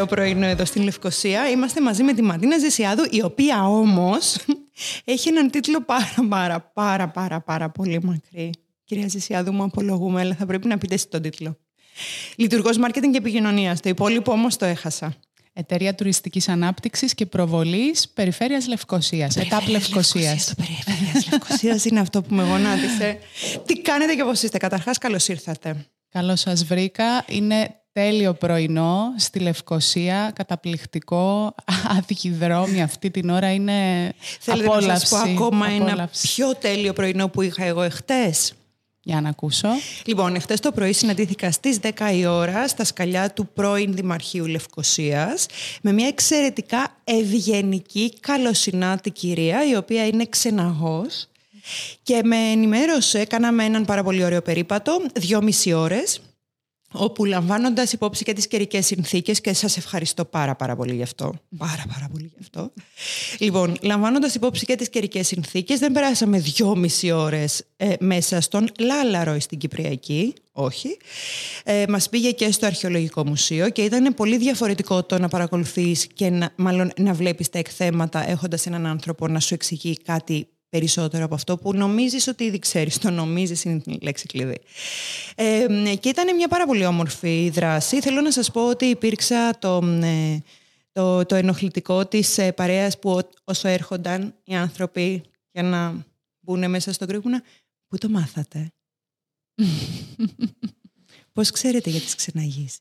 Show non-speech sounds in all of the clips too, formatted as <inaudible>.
Ωραίο πρωινό εδώ στην Λευκοσία. Είμαστε μαζί με τη Μαντίνα Ζησιάδου, η οποία όμως έχει έναν τίτλο πάρα πάρα πάρα πάρα πάρα πολύ μακρύ. Κυρία Ζησιάδου, μου απολογούμε, αλλά θα πρέπει να πείτε εσύ τον τίτλο. Λειτουργός μάρκετινγκ και επικοινωνίας. Το υπόλοιπο όμως το έχασα. Εταιρεία Τουριστικής Ανάπτυξης και Προβολής Περιφέρειας Λευκοσίας. ΕΤΑΠ Λευκοσίας. Το Περιφέρειας Λευκοσίας είναι αυτό που με γονάτισε. Τι κάνετε και πώς είστε; Καταρχάς, καλώς ήρθατε. Καλώς σας βρήκα. Είναι τέλειο πρωινό στη Λευκοσία, καταπληκτικό, άδικη δρόμη αυτή την ώρα είναι Θέλετε απόλαυση. να σας πω ακόμα ένα απόλαυση. πιο τέλειο πρωινό που είχα εγώ εχθές; Για να ακούσω. Λοιπόν, εχθές το πρωί συναντήθηκα στις 10 η ώρα στα σκαλιά του πρώην Δημαρχείου Λευκοσίας με μια εξαιρετικά ευγενική, καλοσυνάτη κυρία η οποία είναι ξεναγός και με ενημέρωσε, κάναμε έναν πάρα πολύ ωραίο περίπατο, δυόμιση ώρες όπου λαμβάνοντας υπόψη και τις καιρικές συνθήκες, και σας ευχαριστώ πάρα πάρα πολύ γι' αυτό. Πάρα πάρα πολύ γι' αυτό. Λοιπόν, λαμβάνοντας υπόψη και τις καιρικές συνθήκες, δεν περάσαμε δυόμιση ώρες ε, μέσα στον Λάλαρο στην Κυπριακή. Όχι. Ε, μας πήγε και στο Αρχαιολογικό Μουσείο και ήταν πολύ διαφορετικό το να παρακολουθείς και να, μάλλον να βλέπεις τα εκθέματα έχοντας έναν άνθρωπο να σου εξηγεί κάτι περισσότερο από αυτό που νομίζεις ότι ήδη ξέρεις. Το νομίζεις είναι η λέξη κλειδί. Ε, και ήταν μια πάρα πολύ όμορφη δράση. Θέλω να σας πω ότι υπήρξα το, ε, το, το ενοχλητικό της ε, παρέας που ό- όσο έρχονταν οι άνθρωποι για να μπουν μέσα στον κρύβουνα. Πού το μάθατε; <laughs> Πώς ξέρετε για τις ξεναγήσεις;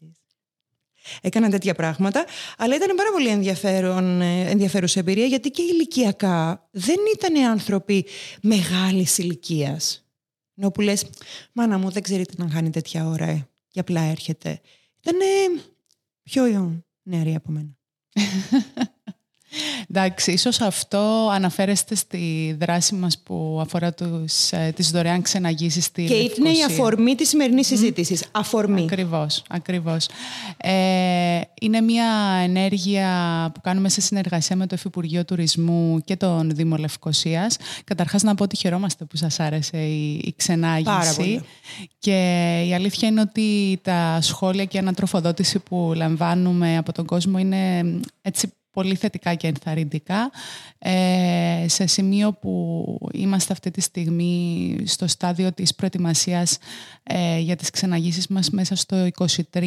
Έκανα τέτοια πράγματα, αλλά ήταν πάρα πολύ ενδιαφέρον, ε, ενδιαφέρουσα εμπειρία γιατί και ηλικιακά δεν ήταν άνθρωποι μεγάλης ηλικίας. Ενώ που λες, μάνα μου δεν ξέρει τι να κάνει τέτοια ώρα ε, και απλά έρχεται. Ήταν πιο νεαρή από μένα. <laughs> Εντάξει, ίσως αυτό αναφέρεστε στη δράση μας που αφορά τους, ε, τις δωρεάν ξεναγήσεις στη Και είναι η Λευκοσία. αφορμή της σημερινής συζήτησης. Αφορμή. Ακριβώς, ακριβώς. Ε, είναι μια ενέργεια που κάνουμε σε συνεργασία με το Υφυπουργείο Τουρισμού και τον Δήμο Λευκοσίας. Καταρχάς να πω ότι χαιρόμαστε που σας άρεσε η, η ξενάγηση. Πάρα πολύ. Και η αλήθεια είναι ότι τα σχόλια και η ανατροφοδότηση που λαμβάνουμε από τον κόσμο είναι έτσι πολύ θετικά και ενθαρρυντικά ε, σε σημείο που είμαστε αυτή τη στιγμή στο στάδιο της προετοιμασίας ε, για τις ξεναγήσεις μας μέσα στο 23,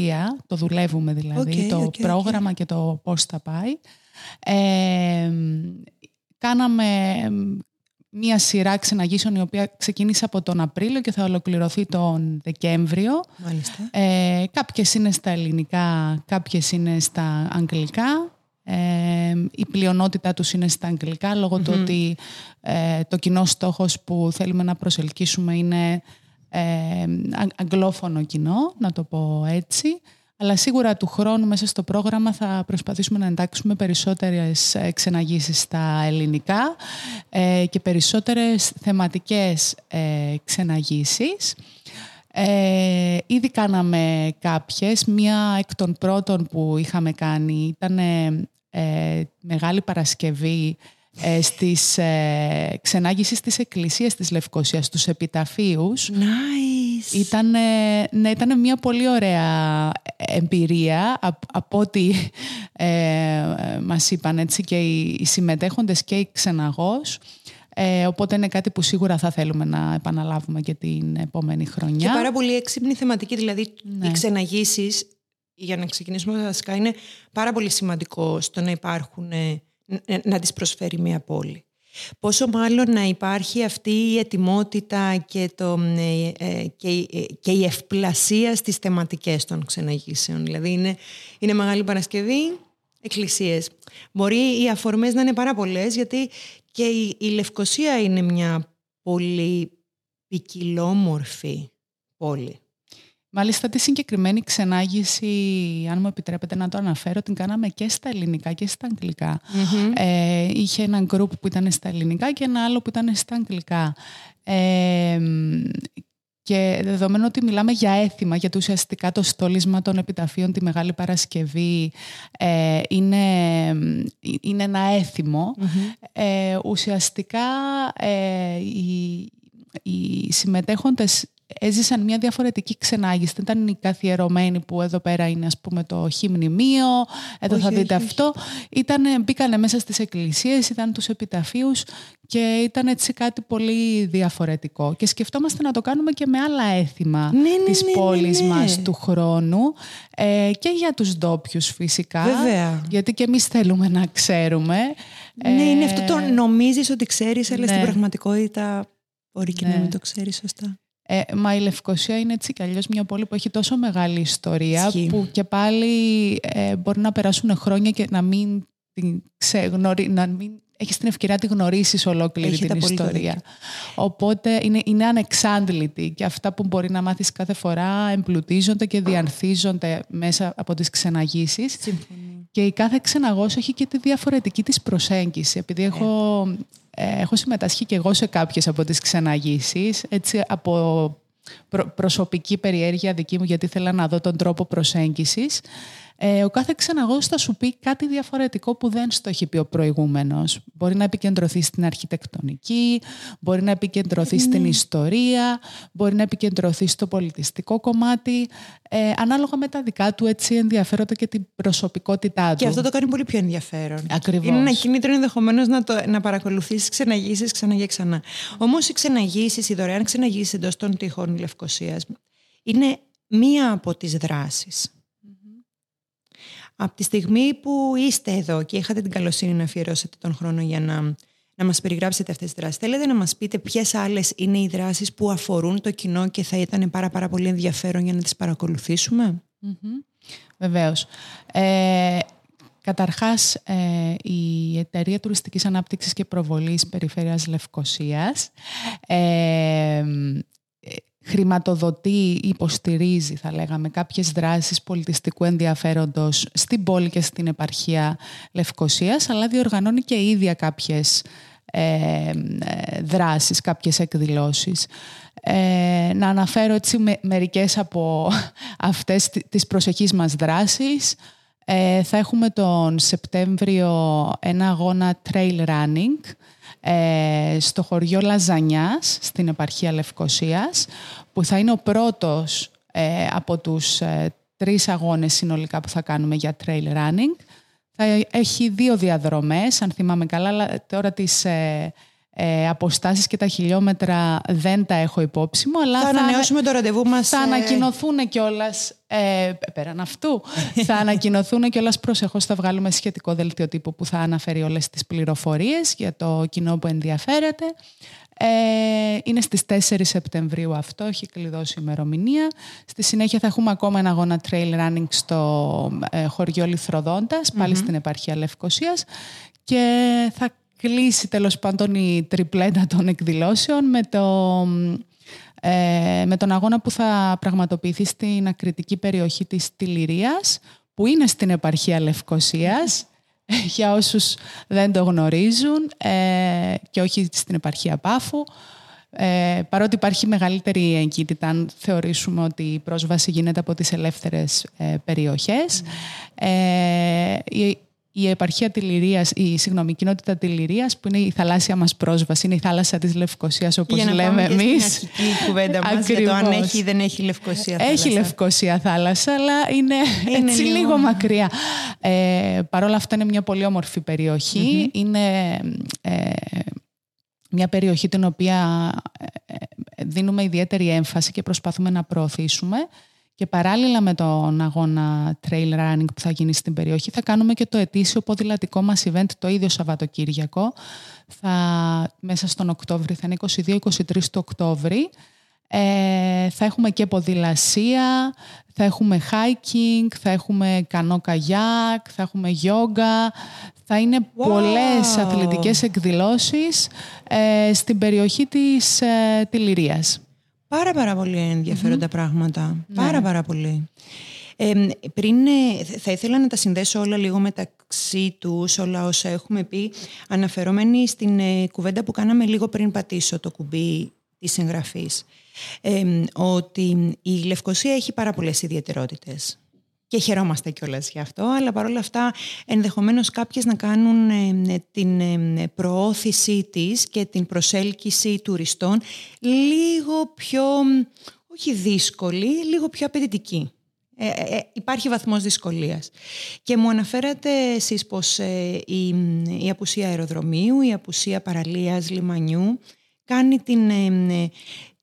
το δουλεύουμε δηλαδή, Οκ, το OK, OK. πρόγραμμα και το πώς θα πάει. Ε, κάναμε μία σειρά ξεναγήσεων η οποία ξεκίνησε από τον Απρίλιο και θα ολοκληρωθεί τον Δεκέμβριο. Μάλιστα. Ε, κάποιες είναι στα ελληνικά, κάποιες είναι στα αγγλικά. Ε, η πλειονότητα τους είναι στα αγγλικά λόγω του ότι ε, το κοινό στόχος που θέλουμε να προσελκύσουμε είναι ε, αγ- αγγλόφωνο κοινό, να το πω έτσι. Αλλά σίγουρα του χρόνου μέσα στο πρόγραμμα θα προσπαθήσουμε να εντάξουμε περισσότερες ε, ξεναγήσεις στα ελληνικά ε, και περισσότερες θεματικές ε, ξεναγήσεις. Ε, ήδη κάναμε κάποιες. Μία εκ των πρώτων που είχαμε κάνει ήταν ε, Μεγάλη Παρασκευή ε, στις ε, ξενάγησης της Εκκλησίας της Λευκοσίας, στους επιταφείους. Nice. Ήταν, ναι, ήταν μια πολύ ωραία εμπειρία απ- από ό,τι ε, μας είπαν έτσι και οι, οι συμμετέχοντες και οι ξεναγός. Ε, οπότε είναι κάτι που σίγουρα θα θέλουμε να επαναλάβουμε και την επόμενη Και χρονιά. πάρα πολύ έξυπνη θεματική, δηλαδή Ναι. οι ξεναγήσεις, για να ξεκινήσουμε από τα βασικά, είναι πάρα πολύ σημαντικό στο να υπάρχουν, ε, ν- να τις προσφέρει μια πόλη. Πόσο μάλλον να υπάρχει αυτή η ετοιμότητα και, το, ε, ε, και, η- ε, και η ευπλασία στις θεματικές των ξεναγήσεων. Δηλαδή είναι, είναι Μεγάλη Παρασκευή, εκκλησίες. Μπορεί οι αφορμές να είναι πάρα πολλές, γιατί και η, η Λευκοσία είναι μια πολύ ποικιλόμορφη πόλη. Μάλιστα τη συγκεκριμένη ξενάγηση, αν μου επιτρέπετε να το αναφέρω, την κάναμε και στα ελληνικά και στα αγγλικα Ε, είχε ένα γκρουπ που ήταν στα ελληνικά και ένα άλλο που ήταν στα αγγλικά. Ε, και δεδομένου ότι μιλάμε για έθιμα, γιατί ουσιαστικά το στόλισμα των επιταφείων τη Μεγάλη Παρασκευή ε, είναι, είναι ένα ε, ουσιαστικά ε, οι, οι συμμετέχοντες έζησαν μια διαφορετική ξενάγηση. Δεν ήταν οι καθιερωμένοι που εδώ πέρα είναι ας πούμε το χιμνημείο, εδώ θα δείτε αυτό. Ήτανε, μπήκανε μέσα στις εκκλησίες, ήταν τους επιταφείους και ήταν έτσι κάτι πολύ διαφορετικό. Και σκεφτόμαστε να το κάνουμε και με άλλα έθιμα ναι, ναι, της ναι, πόλης ναι, ναι. μας του χρόνου ε, και για τους ντόπιους φυσικά. Βέβαια. Γιατί και εμείς θέλουμε να ξέρουμε. Ναι, είναι αυτό το Ε, νομίζεις ότι ξέρεις, αλλά ναι. στην πραγματικότητα μπορεί και να Ναι. μην το ξέρεις σωστά. Ε, μα η Λευκοσία είναι έτσι κι αλλιώς μια πόλη που έχει τόσο μεγάλη ιστορία Ισχύει. που και πάλι ε, μπορεί να περάσουν χρόνια και να μην την ξεγνωρί... να μην έχεις την ευκαιρία να τη γνωρίσεις ολόκληρη Έχετε την απόλυτο ιστορία. Οπότε είναι, είναι ανεξάντλητη και αυτά που μπορεί να μάθεις κάθε φορά εμπλουτίζονται και διανθίζονται μέσα από τις ξεναγήσεις. Και η κάθε ξεναγός έχει και τη διαφορετική της προσέγγιση. Επειδή έχω, ε, έχω συμμετάσχει και εγώ σε κάποιες από τις ξεναγήσεις, έτσι από προ- προσωπική περιέργεια δική μου, γιατί ήθελα να δω τον τρόπο προσέγγισης, ε, ο κάθε ξεναγός θα σου πει κάτι διαφορετικό που δεν στο έχει πει ο προηγούμενος. Μπορεί να επικεντρωθεί στην αρχιτεκτονική, μπορεί να επικεντρωθεί στην ιστορία, μπορεί να επικεντρωθεί στο πολιτιστικό κομμάτι, ε, ανάλογα με τα δικά του έτσι ενδιαφέροντα και την προσωπικότητά του. Και αυτό το κάνει πολύ πιο ενδιαφέρον. Ακριβώς. Είναι ένα κίνητρο ενδεχομένως να, το, να παρακολουθήσει ξεναγήσεις ξανά και ξανά. Όμως οι ξεναγήσεις, οι δωρεάν ξεναγήσει εντός των τείχων Λευκοσίας, είναι μία από τις δράσεις. Από τη στιγμή που είστε εδώ και είχατε την καλοσύνη να αφιερώσετε τον χρόνο για να, να μας περιγράψετε αυτές τις δράσεις, θέλετε να μας πείτε ποιες άλλες είναι οι δράσεις που αφορούν το κοινό και θα ήταν πάρα, πάρα πολύ ενδιαφέρον για να τις παρακολουθήσουμε; Μμμ. Βεβαίως. Ε, καταρχάς, ε, η Εταιρεία Τουριστικής Ανάπτυξης και Προβολής Περιφέρειας Λευκοσίας ε, ε, χρηματοδοτεί, υποστηρίζει θα λέγαμε κάποιες δράσεις πολιτιστικού ενδιαφέροντος στην πόλη και στην επαρχία Λευκοσίας αλλά διοργανώνει και ίδια κάποιες ε, ε, δράσεις, κάποιες εκδηλώσεις. Ε, να αναφέρω έτσι με, μερικές από αυτές τι- τις προσεχείς μας δράσεις. Ε, θα έχουμε τον Σεπτέμβριο ένα αγώνα trail running ε, στο χωριό Λαζανιάς, στην επαρχία Λευκοσίας, που θα είναι ο πρώτος ε, από τους ε, τρεις αγώνες συνολικά που θα κάνουμε για trail running. Θα έχει δύο διαδρομές, αν θυμάμαι καλά, αλλά τώρα τις ε, ε, αποστάσεις και τα χιλιόμετρα δεν τα έχω υπόψη μου, αλλά Θα ανανεώσουμε το ραντεβού μας. θα ε, ανακοινωθούν κιόλας. Ε, πέραν αυτού, <laughs> θα ανακοινωθούν κιόλας προσεχώς. Θα βγάλουμε σχετικό δελτίο τύπου που θα αναφέρει όλες τις πληροφορίες για το κοινό που ενδιαφέρεται. Ε, είναι στις 4 Σεπτεμβρίου αυτό, έχει κλειδώσει η ημερομηνία. Στη συνέχεια θα έχουμε ακόμα ένα αγώνα trail running στο ε, χωριό Λιθροδόντας, πάλι στην επαρχία Λευκοσίας. Και θα κλείσει τέλος πάντων η τριπλέτα των εκδηλώσεων με το ε, με τον αγώνα που θα πραγματοποιηθεί στην ακριτική περιοχή της Τηληρίας, που είναι στην επαρχία Λευκοσίας, <laughs> για όσους δεν το γνωρίζουν, ε, και όχι στην επαρχία Πάφου. Ε, παρότι υπάρχει μεγαλύτερη εγκύτητα, αν θεωρήσουμε ότι η πρόσβαση γίνεται από τις ελεύθερες ε, περιοχές. Ε, η, η επαρχία Τηληρίας, η συγγνώμη, η κοινότητα Τηληρίας, που είναι η θαλάσσια μας πρόσβαση, είναι η θάλασσα της Λευκοσίας, όπως για να λέμε πάμε και εμείς. Στην αρχική κουβέντα μας για το αν Ακριβώς. έχει ή δεν έχει Λευκοσία Έχει θάλασσα. Λευκοσία θάλασσα, αλλά είναι, Είναι έτσι λίγο- λίγο, μακριά. Ε, Παρ' όλα αυτά είναι μια πολύ όμορφη περιοχή. Είναι ε, μια περιοχή την οποία ε, ε, δίνουμε ιδιαίτερη έμφαση και προσπαθούμε να προωθήσουμε. Και παράλληλα με τον αγώνα trail running που θα γίνει στην περιοχή, θα κάνουμε και το ετήσιο ποδηλατικό μας event το ίδιο Σαββατοκύριακο. Θα, μέσα στον Οκτώβρη, θα είναι 22-23 του Οκτώβρη. Ε, θα έχουμε και ποδηλασία, θα έχουμε hiking, θα έχουμε κανό καγιάκ, θα έχουμε yoga. Θα είναι Wow! πολλές αθλητικές εκδηλώσεις ε, στην περιοχή της ε, Τηληρίας. Πάρα πάρα πολύ πράγματα. Πάρα ναι. πάρα πολύ. Ε, πριν, ε, θα ήθελα να τα συνδέσω όλα λίγο μεταξύ τους, όλα όσα έχουμε πει, αναφερόμενοι στην ε, κουβέντα που κάναμε λίγο πριν πατήσω το κουμπί της εγγραφής. ότι η Λευκοσία έχει πάρα πολλές ιδιαιτερότητες και χαιρόμαστε κιόλας γι' αυτό, αλλά παρόλα αυτά ενδεχομένως κάποιες να κάνουν την προώθησή της και την προσέλκυση τουριστών λίγο πιο, όχι δύσκολη, λίγο πιο απαιτητική. Ε, ε, ε, υπάρχει βαθμός δυσκολίας. Και μου αναφέρατε εσείς πως η, η απουσία αεροδρομίου, η απουσία παραλίας, λιμανιού κάνει την,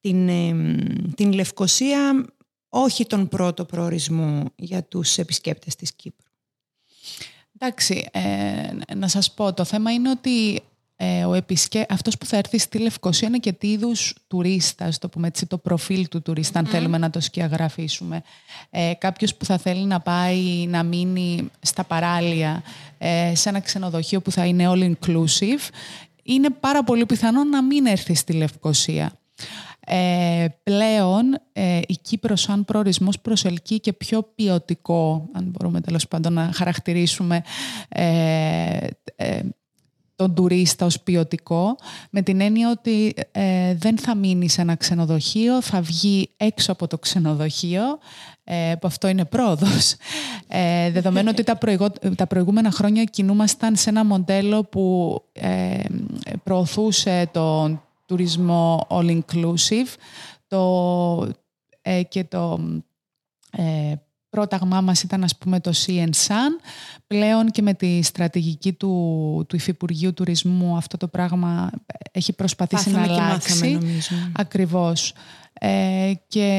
την, την Λευκοσία όχι τον πρώτο προορισμό για τους επισκέπτες της Κύπρου. Εντάξει, να σας πω, το θέμα είναι ότι ε, ο επισκέ... αυτός που θα έρθει στη Λευκοσία είναι και τι είδους τουρίστας, το πούμε έτσι, το προφίλ του τουρίστα, αν θέλουμε να το σκιαγραφίσουμε. Ε, κάποιος που θα θέλει να πάει να μείνει στα παράλια ε, σε ένα ξενοδοχείο που θα είναι all inclusive, είναι πάρα πολύ πιθανό να μην έρθει στη Λευκοσία. Ε, πλέον ε, η Κύπρος σαν προορισμός προσελκύει και πιο ποιοτικό, αν μπορούμε τέλος πάντων να χαρακτηρίσουμε ε, ε τον τουρίστα ως ποιοτικό, με την έννοια ότι ε, δεν θα μείνει σε ένα ξενοδοχείο, θα βγει έξω από το ξενοδοχείο, ε, που αυτό είναι πρόοδος. Ε, δεδομένου ότι τα, τα προηγούμενα χρόνια κινούμασταν σε ένα μοντέλο που ε, προωθούσε τον τουρισμό all-inclusive το, ε, και το πρόταγμά μας ήταν ας πούμε το CNSAN. Πλέον και με τη στρατηγική του, του Υφυπουργείου Τουρισμού αυτό το πράγμα έχει προσπαθήσει να αλλάξει. Ακριβώς. Ε, και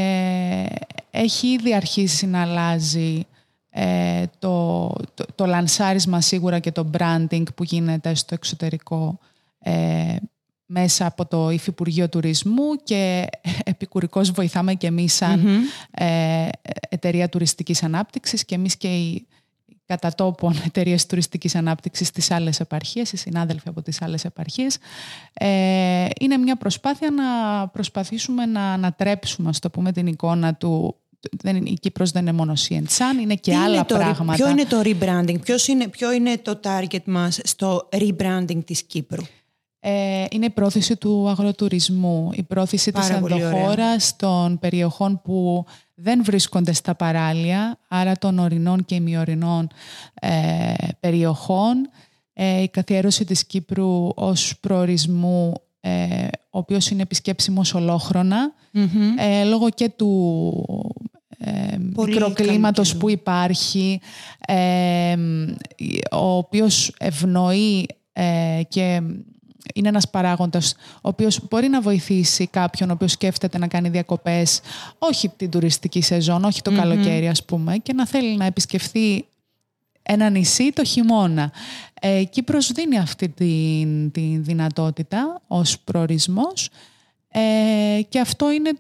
έχει ήδη αρχίσει να αλλάζει ε, το, το, το λανσάρισμα σίγουρα και το branding που γίνεται στο εξωτερικό ε, μέσα από το Υφυπουργείο Τουρισμού και <laughs> επικουρικώς βοηθάμε και εμείς σαν ε, εταιρεία τουριστικής ανάπτυξης και εμείς και οι κατά τόπον <laughs> εταιρείες τουριστικής ανάπτυξης στις άλλες επαρχίες, οι συνάδελφοι από τις άλλες επαρχίες. Ε, είναι μια προσπάθεια να προσπαθήσουμε να ανατρέψουμε, ας το πούμε, την εικόνα του δεν είναι, η Κύπρος δεν είναι μόνο CNSAN, είναι και άλλα πράγματα. Ποιο είναι το rebranding, ποιος είναι, ποιο είναι το target μας στο rebranding της Κύπρου; Ε, είναι η πρόθεση του αγροτουρισμού, η πρόθεση Πάρα της ενδοχώρας των περιοχών που δεν βρίσκονται στα παράλια, άρα των ορεινών και ημιορεινών ε, περιοχών, ε, η καθιέρωση της Κύπρου ως προορισμού ε, ο οποίος είναι επισκέψιμος ε, λόγω και του ε, μικροκλίματος που υπάρχει, ο οποίος ευνοεί και είναι ένας παράγοντας ο οποίος μπορεί να βοηθήσει κάποιον ο οποίος σκέφτεται να κάνει διακοπές όχι την τουριστική σεζόν, όχι το καλοκαίρι ας πούμε και να θέλει να επισκεφθεί ένα νησί το χειμώνα. Ε, Κύπρος δίνει αυτή τη, τη δυνατότητα ως προορισμός ε, και αυτό είναι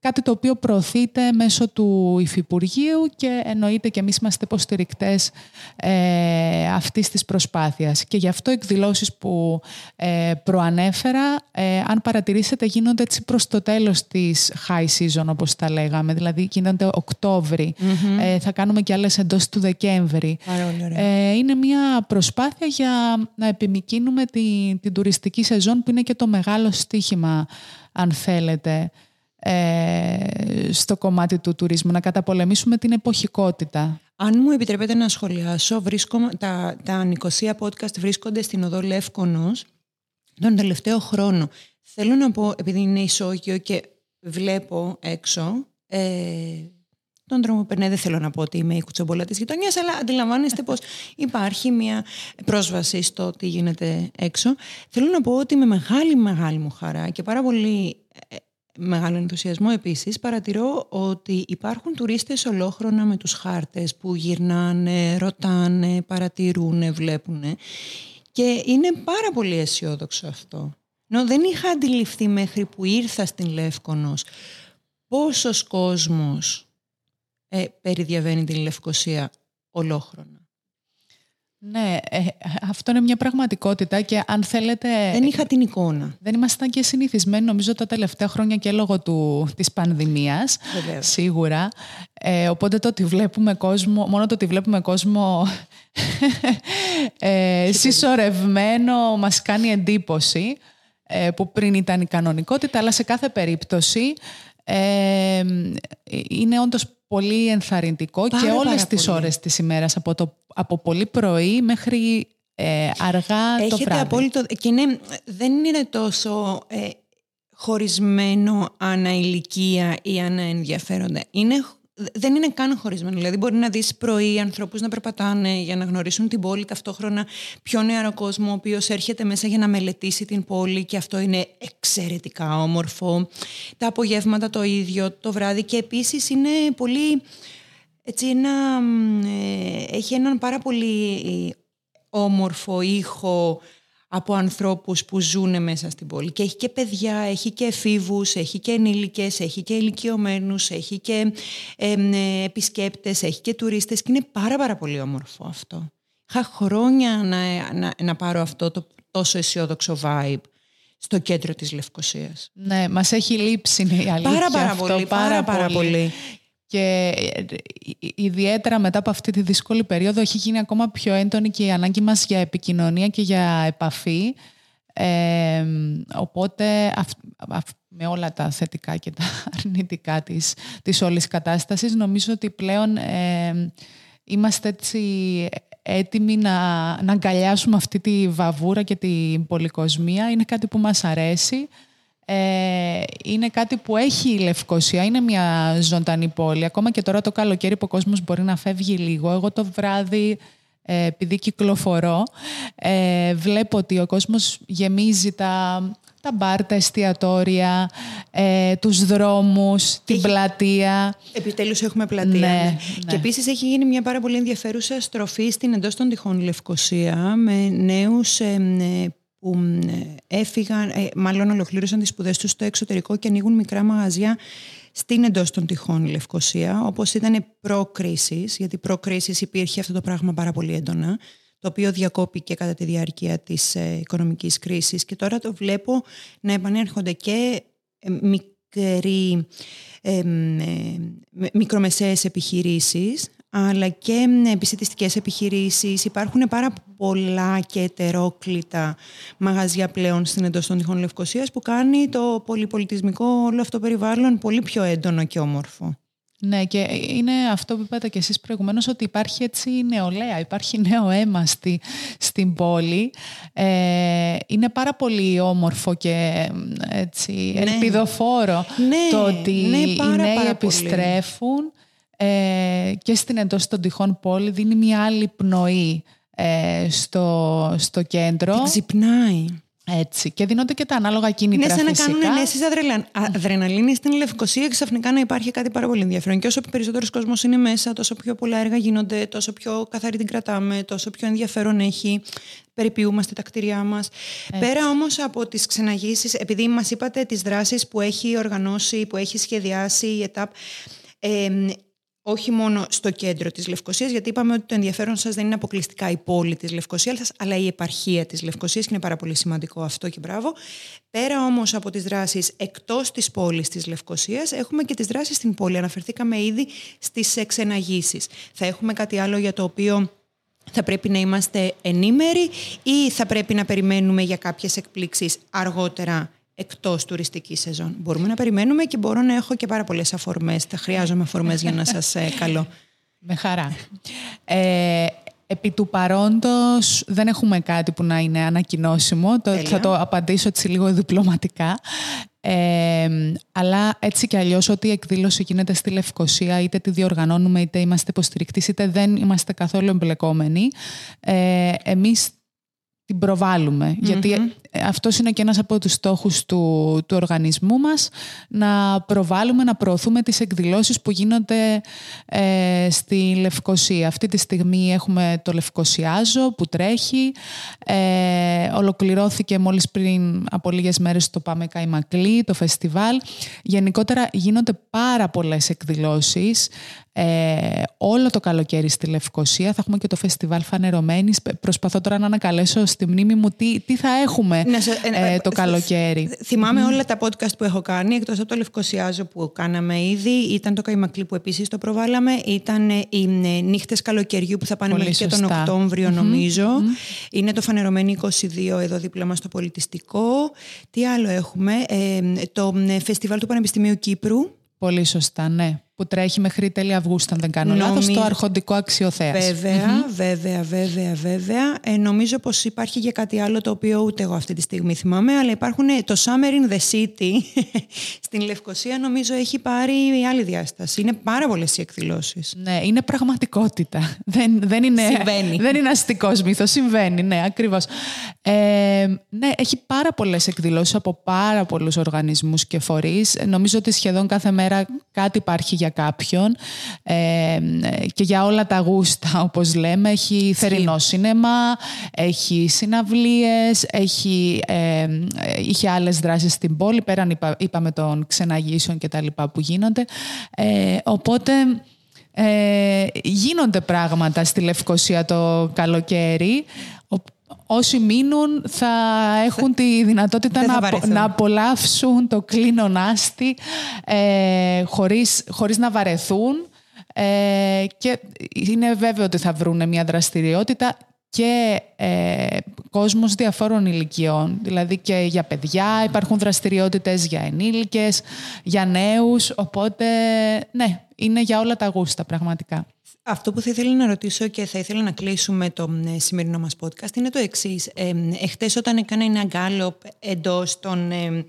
κάτι το οποίο προωθείται μέσω του Υφυπουργείου και εννοείται και εμείς είμαστε υποστηρικτές ε, αυτής της προσπάθειας. Και γι' αυτό εκδηλώσεις που ε, προανέφερα, ε, αν παρατηρήσετε, γίνονται έτσι προς το τέλος της high season, όπως τα λέγαμε. Δηλαδή γίνονται ε, θα κάνουμε και άλλες εντός του Δεκέμβρη. Ε, είναι μια προσπάθεια για να επιμηκύνουμε την, την τουριστική σεζόν που είναι και το μεγάλο στίχημα, αν θέλετε ε, στο κομμάτι του τουρισμού, να καταπολεμήσουμε την εποχικότητα. Αν μου επιτρέπετε να σχολιάσω, βρίσκω, τα, τα νοικοσία podcast βρίσκονται στην οδό Λεύκονος τον τελευταίο χρόνο. Θέλω να πω, επειδή είναι ισόγειο και βλέπω έξω, ε, τον δρόμο περνάει, δεν θέλω να πω ότι είμαι η κουτσομπολά της γειτονιάς, αλλά αντιλαμβάνεστε πως υπάρχει μια πρόσβαση στο τι γίνεται έξω. Θέλω να πω ότι με μεγάλη μεγάλη μου χαρά και πάρα πολύ ε, μεγάλο ενθουσιασμό επίσης παρατηρώ ότι υπάρχουν τουρίστες ολόχρονα με τους χάρτες που γυρνάνε, ρωτάνε, παρατηρούν, βλέπουν και είναι πάρα πολύ αισιόδοξο αυτό. Νο, δεν είχα αντιληφθεί μέχρι που ήρθα στην Λεύκονος πόσος κόσμος ε, περιδιαβαίνει την Λευκοσία ολόχρονα. Ναι, ε, αυτό είναι μια πραγματικότητα και αν θέλετε... Δεν είχα την εικόνα. Δεν ήμασταν και συνηθισμένοι νομίζω τα τελευταία χρόνια και λόγω του, της πανδημίας, Βεβαίως. σίγουρα. Ε, οπότε το ότι βλέπουμε κόσμο, μόνο το ότι βλέπουμε κόσμο ε, συσσωρευμένο μας κάνει εντύπωση ε, που πριν ήταν η κανονικότητα, αλλά σε κάθε περίπτωση ε, είναι όντως πολύ ενθαρρυντικό Πάρα, και όλες πάρα τις πολύ. ώρες της ημέρας, από, το, από πολύ πρωί μέχρι ε, αργά το Έχετε βράδυ. απόλυτο... Και είναι, δεν είναι τόσο ε, χωρισμένο ανά ηλικία ή ανά ενδιαφέροντα. Είναι, δεν είναι καν χωρισμένο. Δηλαδή μπορεί να δεις πρωί ανθρώπους να περπατάνε για να γνωρίσουν την πόλη ταυτόχρονα πιο νεαρό κόσμο ο οποίος έρχεται μέσα για να μελετήσει την πόλη και αυτό είναι εξαιρετικά όμορφο. Τα απογεύματα το ίδιο το βράδυ και επίσης είναι πολύ... Έτσι ένα, μ, ε, έχει έναν πάρα πολύ όμορφο ήχο από ανθρώπους που ζουν μέσα στην πόλη. Και έχει και παιδιά, έχει και εφήβους, έχει και ενήλικες, έχει και ηλικιωμένους, έχει και εμ, ε, επισκέπτες, έχει και τουρίστες και είναι πάρα πάρα πολύ όμορφο αυτό. Είχα χρόνια να, να, να πάρω αυτό το τόσο αισιόδοξο vibe στο κέντρο της Λευκοσίας. Ναι, μας έχει λείψει είναι η αλήθεια Πάρα πάρα αυτό, πολύ, πάρα πάρα πολύ. Και ε, ε, ιδιαίτερα μετά από αυτή τη δύσκολη περίοδο έχει γίνει ακόμα πιο έντονη και η ανάγκη μας για επικοινωνία και για επαφή. Ε, οπότε αυ- αυ- με όλα τα θετικά και τα <laughs> αρνητικά της, της όλης κατάστασης νομίζω ότι πλέον ε, είμαστε έτσι έτοιμοι να, να αγκαλιάσουμε αυτή τη βαβούρα και την πολυκοσμία. Είναι κάτι που μας αρέσει. Ε, είναι κάτι που έχει η Λευκοσία, είναι μια ζωντανή πόλη. Ακόμα και τώρα το καλοκαίρι που ο κόσμος μπορεί να φεύγει λίγο. Εγώ το βράδυ, ε, επειδή κυκλοφορώ, ε, βλέπω ότι ο κόσμος γεμίζει τα, τα μπαρ, τα εστιατόρια, ε, τους δρόμους, την πλατεία. Επιτέλους έχουμε πλατεία. Ναι, ναι. ναι. Και επίσης έχει γίνει μια πάρα πολύ ενδιαφέρουσα στροφή στην εντός των τυχών Λευκοσία με νέους ε, ε, που ε, έφυγαν, ε, μάλλον ολοκλήρωσαν τις σπουδές τους στο εξωτερικό και ανοίγουν μικρά μαγαζιά στην εντός των τυχών Λευκοσία, όπως ήταν προ-κρίσης, γιατί προ-κρίσης υπήρχε αυτό το πράγμα πάρα πολύ έντονα, το οποίο διακόπηκε κατά τη διάρκεια της ε, οικονομικής κρίσης. Και τώρα το βλέπω να επανέρχονται και ε, μικροί, ε, ε, μικρομεσαίες επιχειρήσεις αλλά και επιστημιστικές επιχειρήσεις. Υπάρχουν πάρα πολλά και ετερόκλητα μαγαζιά πλέον στην εντός των τυχών Λευκοσίας που κάνει το πολυπολιτισμικό όλο αυτό περιβάλλον πολύ πιο έντονο και όμορφο. Ναι, και είναι αυτό που είπατε και εσείς προηγουμένως, ότι υπάρχει έτσι νεολαία, υπάρχει νέο αίμα στη, στην πόλη. Ε, είναι πάρα πολύ όμορφο και έτσι, Ναι. ελπιδοφόρο Ναι, το ότι ναι, πάρα, οι νέοι πάρα πολύ. Επιστρέφουν ε, και στην εντός των τυχών πόλη δίνει μια άλλη πνοή ε, στο, στο κέντρο. Και ξυπνάει. Έτσι. Και δίνονται και τα ανάλογα κίνητρα Είναι σαν να φυσικά. κάνουν ενέσεις αδρελα- αδρεναλίνη στην Λευκοσία και ξαφνικά να υπάρχει κάτι πάρα πολύ ενδιαφέρον. Και όσο περισσότερος κόσμος είναι μέσα, τόσο πιο πολλά έργα γίνονται, τόσο πιο καθαρή την κρατάμε, τόσο πιο ενδιαφέρον έχει. Περιποιούμαστε τα κτίρια μας. Πέρα όμως από τις ξεναγήσεις, επειδή μας είπατε τις δράσεις που έχει οργανώσει, που έχει σχεδιάσει η ΕΤΑΠ. Ε, όχι μόνο στο κέντρο της Λευκοσίας, γιατί είπαμε ότι το ενδιαφέρον σας δεν είναι αποκλειστικά η πόλη της Λευκοσίας, αλλά η επαρχία της Λευκοσίας και είναι πάρα πολύ σημαντικό αυτό και μπράβο. Πέρα όμως από τις δράσεις εκτός της πόλης της Λευκοσίας, έχουμε και τις δράσεις στην πόλη. Αναφερθήκαμε ήδη στις εξεναγήσεις. Θα έχουμε κάτι άλλο για το οποίο θα πρέπει να είμαστε ενήμεροι ή θα πρέπει να περιμένουμε για κάποιες εκπλήξεις αργότερα εκτός τουριστικής σεζόν. Μπορούμε να περιμένουμε και μπορώ να έχω και πάρα πολλές αφορμές. Θα χρειάζομαι αφορμές για να <laughs> σας ε, καλώ. Με χαρά. Ε, επί του παρόντος δεν έχουμε κάτι που να είναι ανακοινώσιμο. Το, Τέλεια. θα το απαντήσω έτσι λίγο διπλωματικά. Ε, αλλά έτσι κι αλλιώς ό,τι εκδήλωση γίνεται στη Λευκοσία είτε τη διοργανώνουμε είτε είμαστε υποστηρικτής είτε δεν είμαστε καθόλου εμπλεκόμενοι ε, εμείς την προβάλλουμε γιατί αυτός είναι και ένας από τους στόχους του, του οργανισμού μας, να προβάλλουμε, να προωθούμε τις εκδηλώσεις που γίνονται ε, στη Λευκοσία. Αυτή τη στιγμή έχουμε το Λευκοσιάζο που τρέχει, ε, ολοκληρώθηκε μόλις πριν από λίγες μέρες το Πάμε Καϊμακλή, το φεστιβάλ. Γενικότερα γίνονται πάρα πολλές εκδηλώσεις ε, όλο το καλοκαίρι στη Λευκοσία. Θα έχουμε και το φεστιβάλ Φανερωμένης. Προσπαθώ τώρα να ανακαλέσω στη μνήμη μου τι, τι θα έχουμε ε, το καλοκαίρι. Θυμάμαι όλα τα podcast που έχω κάνει, εκτός από το Λευκοσιάζο που κάναμε ήδη. Ήταν το Καϊμακλή που επίσης το προβάλαμε. Ήταν οι ε, νύχτες καλοκαιριού που θα πάνε μέχρι και τον Οκτώβριο νομίζω. Είναι το Φανερωμένη 22 εδώ δίπλα μας στο Πολιτιστικό. Τι άλλο έχουμε. Ε, το φεστιβάλ του Πανεπιστημίου Κύπρου. Πολύ σωστά, ναι που τρέχει μέχρι τέλη Αυγούστου, αν δεν κάνω Νομι... λάθος, στο αρχοντικό αξιοθέας. Βέβαια, βέβαια, βέβαια, βέβαια. Ε, νομίζω πως υπάρχει και κάτι άλλο το οποίο ούτε εγώ αυτή τη στιγμή θυμάμαι, αλλά υπάρχουν ε, το Summer in the City <laughs> στην Λευκοσία νομίζω έχει πάρει άλλη διάσταση. Είναι πάρα πολλές οι εκδηλώσεις. Ναι, είναι πραγματικότητα. Δεν, δεν, είναι, συμβαίνει. δεν είναι αστικός μύθος, συμβαίνει, ναι, ακριβώς. Ε, ναι, έχει πάρα πολλές εκδηλώσεις από πάρα πολλούς οργανισμούς και φορείς. Νομίζω ότι σχεδόν κάθε μέρα κάτι υπάρχει για κάποιον ε, και για όλα τα γούστα όπως λέμε. Έχει θερινό σινεμά, έχει συναυλίες, έχει, ε, είχε άλλες δράσεις στην πόλη πέραν είπα, είπαμε των ξεναγήσεων και τα λοιπά που γίνονται. Ε, οπότε... Ε, γίνονται πράγματα στη Λευκοσία το καλοκαίρι όσοι μείνουν θα έχουν τη δυνατότητα να, να απολαύσουν το κλίνο άστι ε, χωρίς, χωρίς να βαρεθούν ε, και είναι βέβαιο ότι θα βρουν μια δραστηριότητα και ε, κόσμος διαφόρων ηλικιών. Δηλαδή και για παιδιά υπάρχουν δραστηριότητες, για ενήλικες, για νέους. Οπότε, ναι, είναι για όλα τα γούστα πραγματικά. Αυτό που θα ήθελα να ρωτήσω και θα ήθελα να κλείσουμε το ε, σημερινό μας podcast είναι το εξής. Ε, εχθές όταν έκανα ένα γκάλωπ εντός των ε,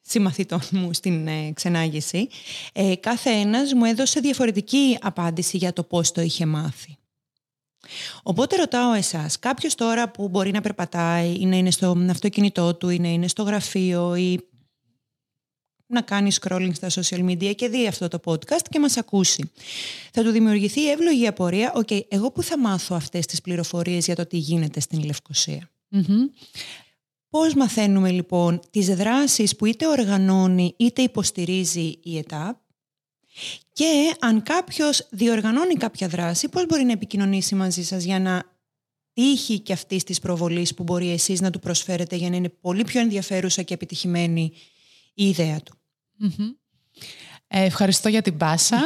συμμαθητών <laughs> μου στην ε, ξενάγηση, ε, κάθε ένας μου έδωσε διαφορετική απάντηση για το πώς το είχε μάθει. Οπότε ρωτάω εσάς, κάποιος τώρα που μπορεί να περπατάει ή να είναι στο αυτοκίνητό του ή να είναι στο γραφείο ή να κάνει scrolling στα social media και δει αυτό το podcast και μας ακούσει. Θα του δημιουργηθεί η εύλογη απορία, OK, okay, εγώ που θα μάθω αυτές τις πληροφορίες για το τι γίνεται στην Λευκωσία. Πώς μαθαίνουμε λοιπόν τις δράσεις που είτε οργανώνει είτε υποστηρίζει η ΕΤΑΠ; Και αν κάποιος διοργανώνει κάποια δράση, πώς μπορεί να επικοινωνήσει μαζί σας για να τύχει και αυτή της προβολής που μπορεί εσείς να του προσφέρετε για να είναι πολύ πιο ενδιαφέρουσα και επιτυχημένη η ιδέα του; Ε, ευχαριστώ για την πάσα.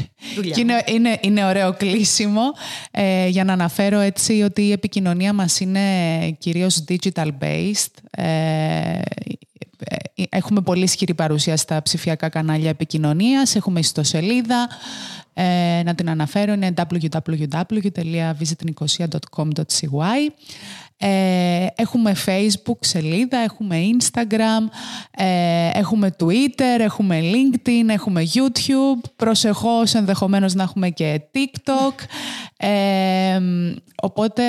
<laughs> και είναι, είναι, είναι ωραίο κλείσιμο ε, για να αναφέρω έτσι ότι η επικοινωνία μας είναι κυρίως digital based. Ε, έχουμε πολύ ισχυρή παρουσία στα ψηφιακά κανάλια επικοινωνίας. Έχουμε ιστοσελίδα. Ε, να την αναφέρω είναι www.visitnicosia.com.cy ε, έχουμε Facebook σελίδα, έχουμε Instagram, ε, έχουμε Twitter, έχουμε LinkedIn, έχουμε YouTube. Προσεχώς ενδεχομένως να έχουμε και TikTok. Ε, οπότε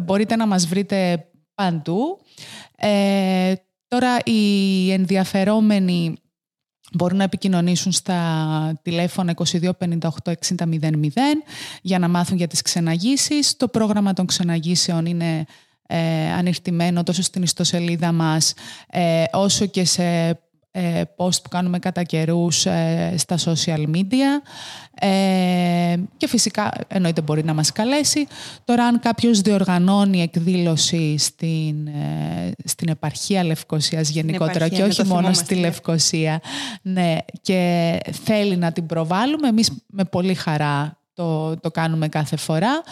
μπορείτε να μας βρείτε παντού. Ε, τώρα οι ενδιαφερόμενοι μπορούν να επικοινωνήσουν στα τηλέφωνα 22 58 60 00 για να μάθουν για τις ξεναγήσεις. Το πρόγραμμα των ξεναγήσεων είναι ε, ανοιχτημένο τόσο στην ιστοσελίδα μας ε, όσο και σε ε, post που κάνουμε κατά καιρούς ε, στα social media ε, και φυσικά εννοείται μπορεί να μας καλέσει. Τώρα αν κάποιος διοργανώνει εκδήλωση στην, στην επαρχία Λευκοσίας γενικότερα και όχι μόνο στη Λευκοσία ναι, και θέλει να την προβάλλουμε, εμείς με πολύ χαρά το, το κάνουμε κάθε φορά.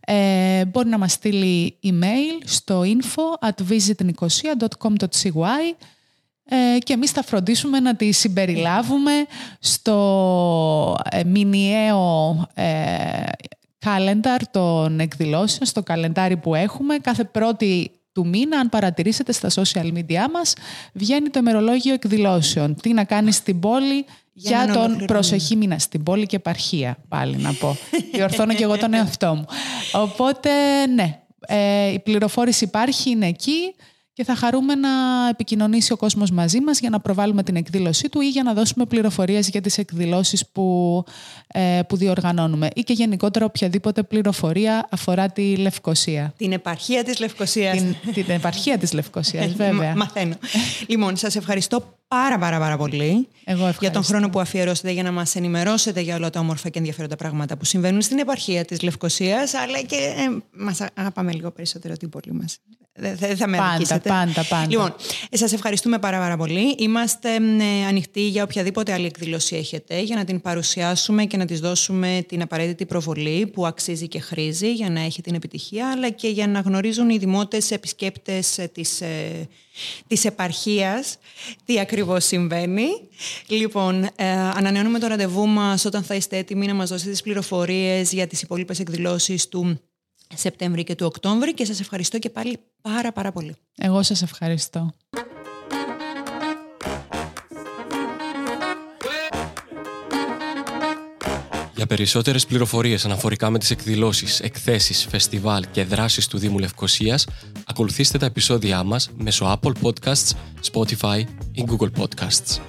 Ε, μπορεί να μας στείλει email στο info at visitnicosia.com.cy ε, και εμείς θα φροντίσουμε να τη συμπεριλάβουμε στο ε, μηνιαίο ε, calendar των εκδηλώσεων, στο καλεντάρι που έχουμε. Κάθε πρώτη του μήνα, αν παρατηρήσετε στα social media μας, βγαίνει το ημερολόγιο εκδηλώσεων. Τι να κάνει στην πόλη για, τον προσεχή μήνα στην πόλη και επαρχία, πάλι να πω. <laughs> Διορθώνω και εγώ τον εαυτό μου. Οπότε, ναι, ε, η πληροφόρηση υπάρχει, είναι εκεί και θα χαρούμε να επικοινωνήσει ο κόσμος μαζί μας για να προβάλλουμε την εκδήλωσή του ή για να δώσουμε πληροφορίες για τις εκδηλώσεις που, ε, που διοργανώνουμε ή και γενικότερα οποιαδήποτε πληροφορία αφορά τη Λευκοσία. Την επαρχία της Λευκοσίας. Την, την επαρχία της Λευκοσίας, <laughs> βέβαια. μαθαίνω. λοιπόν, σας ευχαριστώ πάρα πάρα πάρα πολύ Εγώ για τον χρόνο που αφιερώσετε για να μας ενημερώσετε για όλα τα όμορφα και ενδιαφέροντα πράγματα που συμβαίνουν στην επαρχία της Λευκοσίας αλλά και ε, μας αγαπάμε λίγο περισσότερο την πόλη μας. Δεν θα με πάντα, πάντα, πάντα. Λοιπόν, σας ευχαριστούμε πάρα πάρα πολύ. Είμαστε ε, ανοιχτοί για οποιαδήποτε άλλη εκδήλωση έχετε για να την παρουσιάσουμε και να της δώσουμε την απαραίτητη προβολή που αξίζει και χρήζει για να έχει την επιτυχία αλλά και για να γνωρίζουν οι δημότες επισκέπτες της, ε, της επαρχίας τι ακριβώς συμβαίνει. Λοιπόν, ε, ανανεώνουμε το ραντεβού μας όταν θα είστε έτοιμοι να μας δώσετε τις πληροφορίες για τις υπόλοιπες εκδηλώσεις του Σεπτέμβρη και του Οκτώβρη και σας ευχαριστώ και πάλι πάρα πάρα πολύ. Εγώ σας ευχαριστώ. Για περισσότερες πληροφορίες αναφορικά με τις εκδηλώσεις, εκθέσεις, φεστιβάλ και δράσεις του Δήμου Λευκοσίας, ακολουθήστε τα επεισόδια μας μέσω Apple Podcasts, Spotify ή Google Podcasts.